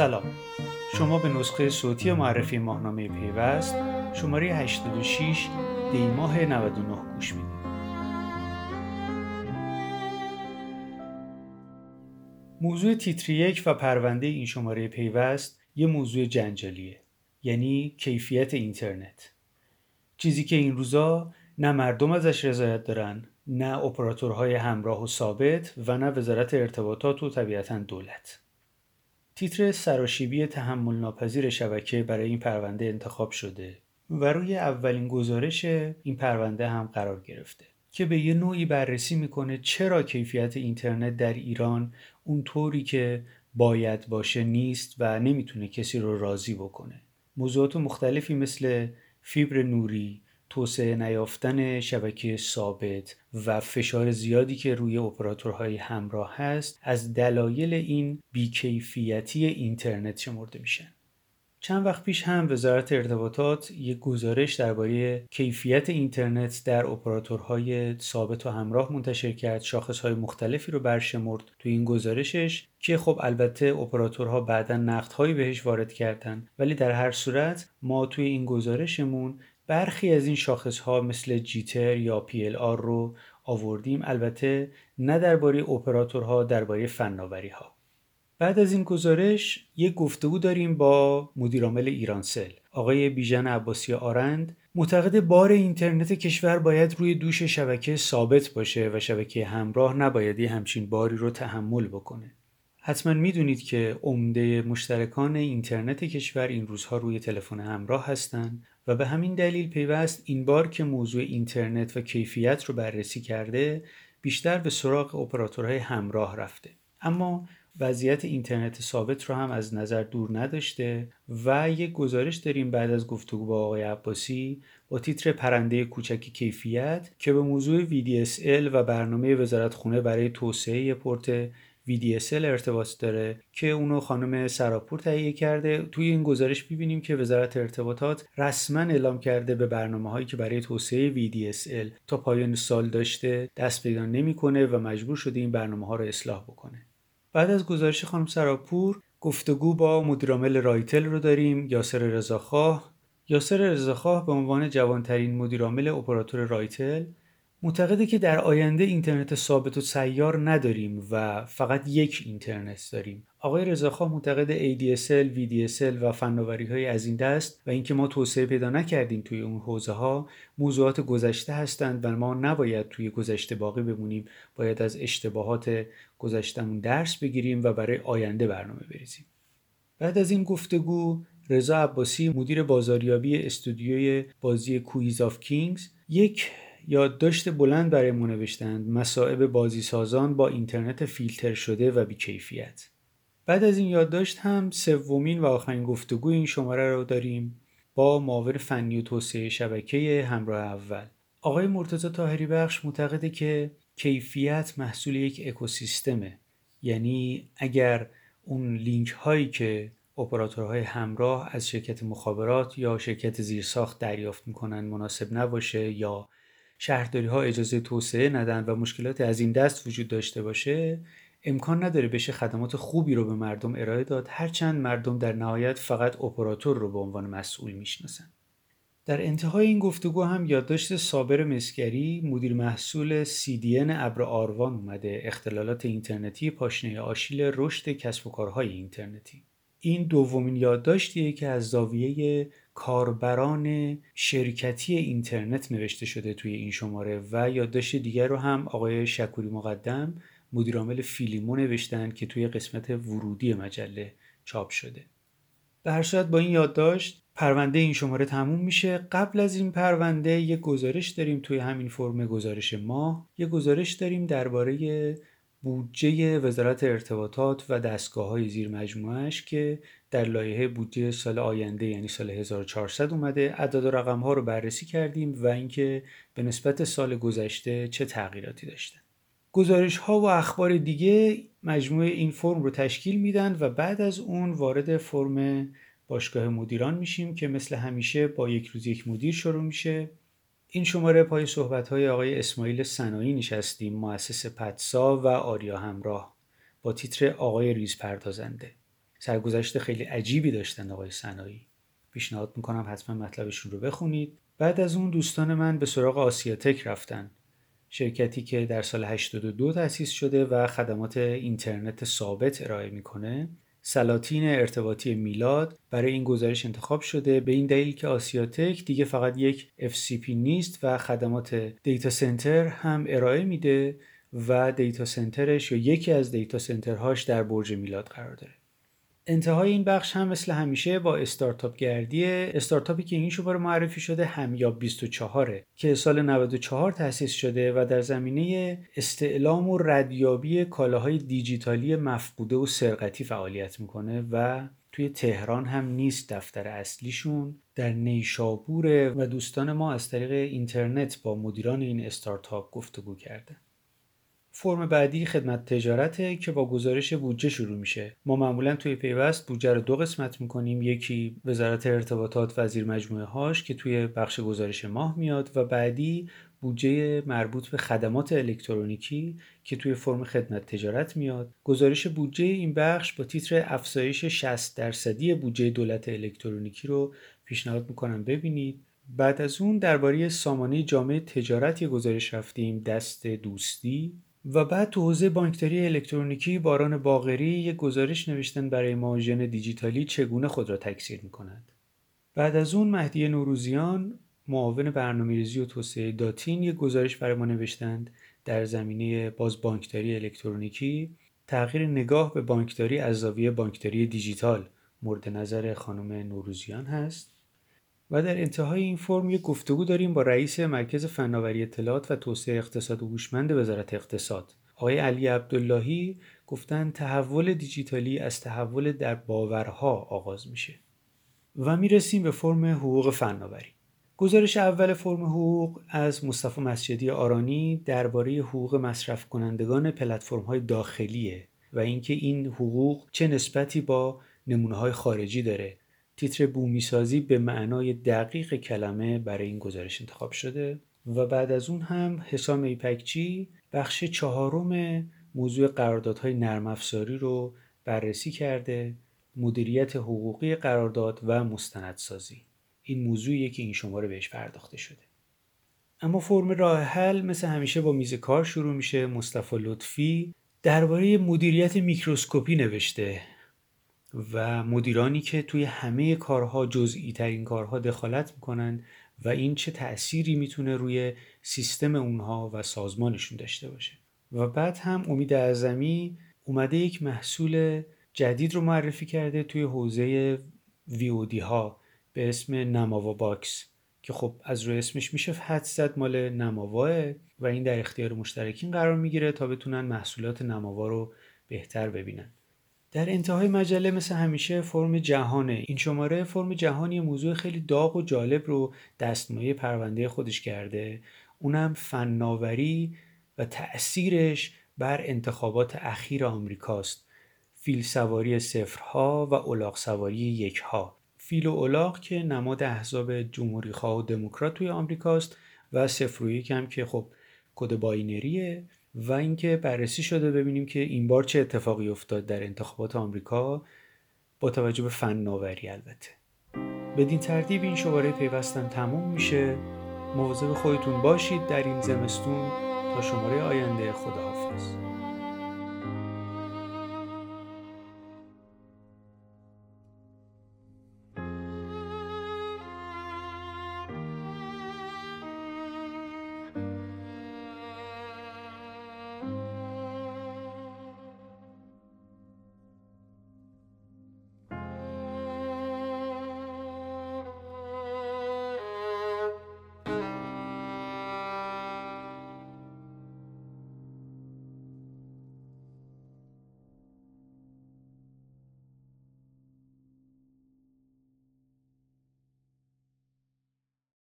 سلام. شما به نسخه صوتی معرفی ماهنامه پیوست شماره 86 دیماه 99 گوش می‌دید. موضوع تیتر یک و پرونده این شماره پیوست یه موضوع جنجالیه یعنی کیفیت اینترنت. چیزی که این روزا نه مردم ازش رضایت دارن نه اپراتورهای همراه و ثابت و نه وزارت ارتباطات و طبیعتا دولت. تیتر سراشیبی تحمل ناپذیر شبکه برای این پرونده انتخاب شده و روی اولین گزارش این پرونده هم قرار گرفته که به یه نوعی بررسی می‌کنه چرا کیفیت اینترنت در ایران اون طوری که باید باشه نیست و نمی‌تونه کسی رو راضی بکنه. موضوعات مختلفی مثل فیبر نوری، توسعه نیافتن شبکه ثابت و فشار زیادی که روی اپراتورهای همراه هست از دلایل این بیکیفیتی اینترنت شمرده میشن. چند وقت پیش هم وزارت ارتباطات یک گزارش درباره کیفیت اینترنت در اپراتورهای ثابت و همراه منتشر کرد شاخصهای مختلفی رو برشمرد تو این گزارشش که خب البته اپراتورها بعدا نقدهایی بهش وارد کردن ولی در هر صورت ما توی این گزارشمون برخی از این شاخص ها مثل جیتر یا PLR رو آوردیم البته نه درباره اپراتورها درباره فناوری ها بعد از این گزارش یک گفتگو داریم با مدیرعامل ایرانسل آقای بیژن عباسی آرند معتقد بار اینترنت کشور باید روی دوش شبکه ثابت باشه و شبکه همراه نباید یه همچین باری رو تحمل بکنه. حتما می‌دونید که عمده مشترکان اینترنت کشور این روزها روی تلفن همراه هستند و به همین دلیل پیوست این بار که موضوع اینترنت و کیفیت رو بررسی کرده بیشتر به سراغ اپراتورهای همراه رفته. اما وضعیت اینترنت ثابت رو هم از نظر دور نداشته و یک گزارش داریم بعد از گفتگو با آقای عباسی با تیتر پرنده کوچک کیفیت که به موضوع VDSL و برنامه وزارت خونه برای توسعه پورت VDSL ارتباط داره که اونو خانم سراپور تهیه کرده. توی این گزارش ببینیم که وزارت ارتباطات رسما اعلام کرده به برنامه هایی که برای توسعه VDSL تا پایان سال داشته دست پیدا نمی‌کنه و مجبور شده این برنامه ها رو اصلاح بکنه. بعد از گزارش خانم سراپور گفتگو با مدیرعامل رایتل رو داریم یاسر رضاخواه. یاسر رضاخواه به عنوان جوانترین مدیرعامل اپراتور رایتل معتقده که در آینده اینترنت ثابت و سیار نداریم و فقط یک اینترنت داریم. آقای رضاخواه معتقده ADSL، VDSL و فناوری های از این دست و اینکه ما توسعه پیدا نکردیم توی اون حوزه ها موضوعات گذشته هستند و ما نباید توی گذشته باقی بمونیم باید از اشتباهات گذشتمون درس بگیریم و برای آینده برنامه بریزیم. بعد از این گفتگو رضا عباسی مدیر بازاریابی استودیوی بازی Quiz of Kings یک یادداشت بلند برای ما نوشتند مصائب بازیسازان با اینترنت فیلتر شده و بیکیفیت. بعد از این یادداشت هم سومین و آخرین گفتگو این شماره رو داریم با معاون فنی و توسعه شبکه همراه اول. آقای مرتضی تاهری بخش معتقده که کیفیت محصول یک اکوسیستمه. یعنی اگر اون لینک هایی که اپراتورهای همراه از شرکت مخابرات یا شرکت زیرساخت دریافت می‌کنن مناسب نباشه یا شهرداری ها اجازه توسعه ندن و مشکلات از این دست وجود داشته باشه امکان نداره بشه خدمات خوبی رو به مردم ارائه داد هرچند مردم در نهایت فقط اپراتور رو به عنوان مسئول می‌شناسن. در انتهای این گفتگو هم یادداشت صابر مسکری مدیر محصول CDN ابر آروان اومده. اختلالات اینترنتی پاشنه آشیل رشد کسب و کارهای اینترنتی. این دومین یادداشتیه که از زاویه کاربران شرکتی اینترنت نوشته شده توی این شماره و یادداشت دیگر رو هم آقای شکوری مقدم مدیرعامل فیلیمو نوشتن که توی قسمت ورودی مجله چاپ شده. به هر صورت با این یادداشت پرونده این شماره تموم میشه. قبل از این پرونده یه گزارش داریم توی همین فرم گزارش ماه یه گزارش داریم درباره بودجه وزارت ارتباطات و دستگاه های زیر که در لایحه بودجه سال آینده یعنی سال 1400 اومده. اعداد و رقم ها رو بررسی کردیم و اینکه به نسبت سال گذشته چه تغییراتی داشتن گزارش ها و اخبار دیگه مجموعه این فرم رو تشکیل میدن و بعد از اون وارد فرم باشگاه مدیران میشیم که مثل همیشه با یک روز یک مدیر شروع میشه. این شماره پای صحبت های آقای اسماعیل سنایی نشستیم مؤسس پدسا و آریا همراه با تیتر آقای ریز پردازنده. سرگذشت خیلی عجیبی داشتن آقای سنایی پیشنهاد می‌کنم حتما مطلبشون رو بخونید. بعد از اون دوستان من به سراغ آسیاتک رفتن. شرکتی که در سال 82 تأسیس شده و خدمات اینترنت ثابت ارائه می‌کنه سلاطین ارتباطی میلاد برای این گزارش انتخاب شده. به این دلیل که آسیاتک دیگه فقط یک FCP نیست و خدمات data center هم ارائه میده و data center ش یا یکی از data center هاش در برج میلاد قرار داره. انتهای این بخش هم مثل همیشه با استارتاپ گردی استارتاپی که این شماره معرفی شده همیاب 24 که سال 94 تأسیس شده و در زمینه استعلام و ردیابی کالاهای دیجیتالی مفقوده و سرقتی فعالیت می‌کنه و توی تهران هم نیست دفتر اصلیشون. در نیشابور و دوستان ما از طریق اینترنت با مدیران این استارتاپ گفتگو کرده. فرم بعدی خدمت تجارته که با گزارش بودجه شروع میشه. ما معمولا توی پیوست بودجه رو دو قسمت می‌کنیم. یکی وزارت ارتباطات وزیر مجموعه هاش که توی بخش گزارش ماه میاد و بعدی بودجه مربوط به خدمات الکترونیکی که توی فرم خدمت تجارت میاد. گزارش بودجه این بخش با تیتر افزایش 60 درصدی بودجه دولت الکترونیکی رو پیشنهاد می‌کنم ببینید. بعد از اون درباره سامانه جامعه تجارت یه گزارش رفتیم. دست دوستی. و بعد تو حوزه بانکداری الکترونیکی باران باغری یک گزارش نوشتن برای ماژن دیجیتالی چگونه خود را تکثیر می کند. بعد از اون مهدی نوروزیان معاون برنامه‌ریزی و توسعه داتین یک گزارش برای ما نوشتند در زمینه باز بانکداری الکترونیکی تغییر نگاه به بانکداری از زاویه بانکداری دیجیتال مورد نظر خانم نوروزیان هست و در انتهای این فرم یک گفتگو داریم با رئیس مرکز فناوری اطلاعات و توسعه اقتصاد هوشمند وزارت اقتصاد. آقای علی عبداللهی گفتن تحول دیجیتالی از تحول در باورها آغاز میشه. و می‌رسیم به فرم حقوق فناوری. گزارش اول فرم حقوق از مصطفی مسجدی آرانی درباره حقوق مصرف کنندگان پلتفرم های داخلیه و اینکه این حقوق چه نسبتی با نمونه های خارجی داره. تیتر بومیسازی به معنای دقیق کلمه برای این گزارش انتخاب شده و بعد از اون هم حسام ایپکچی بخش چهارم موضوع قراردادهای نرم افزاری رو بررسی کرده مدیریت حقوقی قرارداد و مستندسازی. این موضوعیه که این شماره بهش پرداخته شده. اما فرم راه حل مثل همیشه با میز کار شروع میشه. مصطفی لطفی درباره مدیریت میکروسکوپی نوشته. و مدیرانی که توی همه کارها جزئی ترین کارها دخالت می‌کنن و این چه تأثیری می‌تونه روی سیستم اونها و سازمانشون داشته باشه. و بعد هم امید اعظمی اومده یک محصول جدید رو معرفی کرده توی حوزه VOD ها به اسم نماوا باکس که خب از روی اسمش میشه حدس زد مال نماوائه و این در اختیار مشترکین قرار می‌گیره تا بتونن محصولات نماوا رو بهتر ببینن. در انتهای مجله مثل همیشه فرم جهانه. این شماره فرم جهانی موضوع خیلی داغ و جالب رو دستمایه پرونده خودش کرده. اونم فناوری و تأثیرش بر انتخابات اخیر آمریکاست. فیل سواری صفرها و الاغ سواری یکها. فیل و الاغ که نماد احزاب جمهوری خواه و دموکرات توی آمریکاست و صفر و یک هم که خب کد باینریه. و اینکه بررسی شده ببینیم که این بار چه اتفاقی افتاد در انتخابات آمریکا با توجه به فناوری البته. بدین ترتیب این شماره پیوستن تموم میشه. مواظب خودتون باشید در این زمستون تا شماره آینده خداحافظ.